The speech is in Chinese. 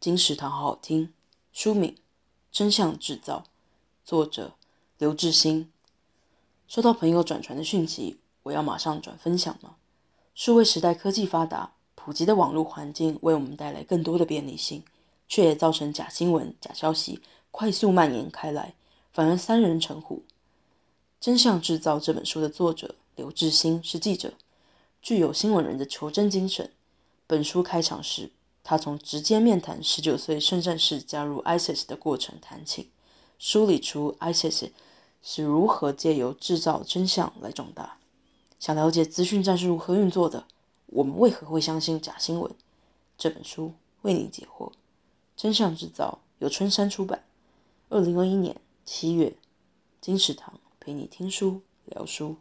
金石堂好好听。书名《真相制造》，作者刘致昕。收到朋友转传的讯息，我要马上转分享吗？数位时代科技发达，普及的网络环境为我们带来更多的便利性，却也造成假新闻、假消息快速蔓延开来，反而三人成虎。《真相制造》这本书的作者刘致昕是记者，具有新闻人的求真精神。本书开场时，他从直接面谈十九岁圣战士加入 ISIS 的过程谈起，梳理出 ISIS 是如何借由制造真相来壮大。想了解资讯战是如何运作的，我们为何会相信假新闻？这本书为你解惑。真相制造由春山出版，二零二一年七月，金石堂陪你听书聊书。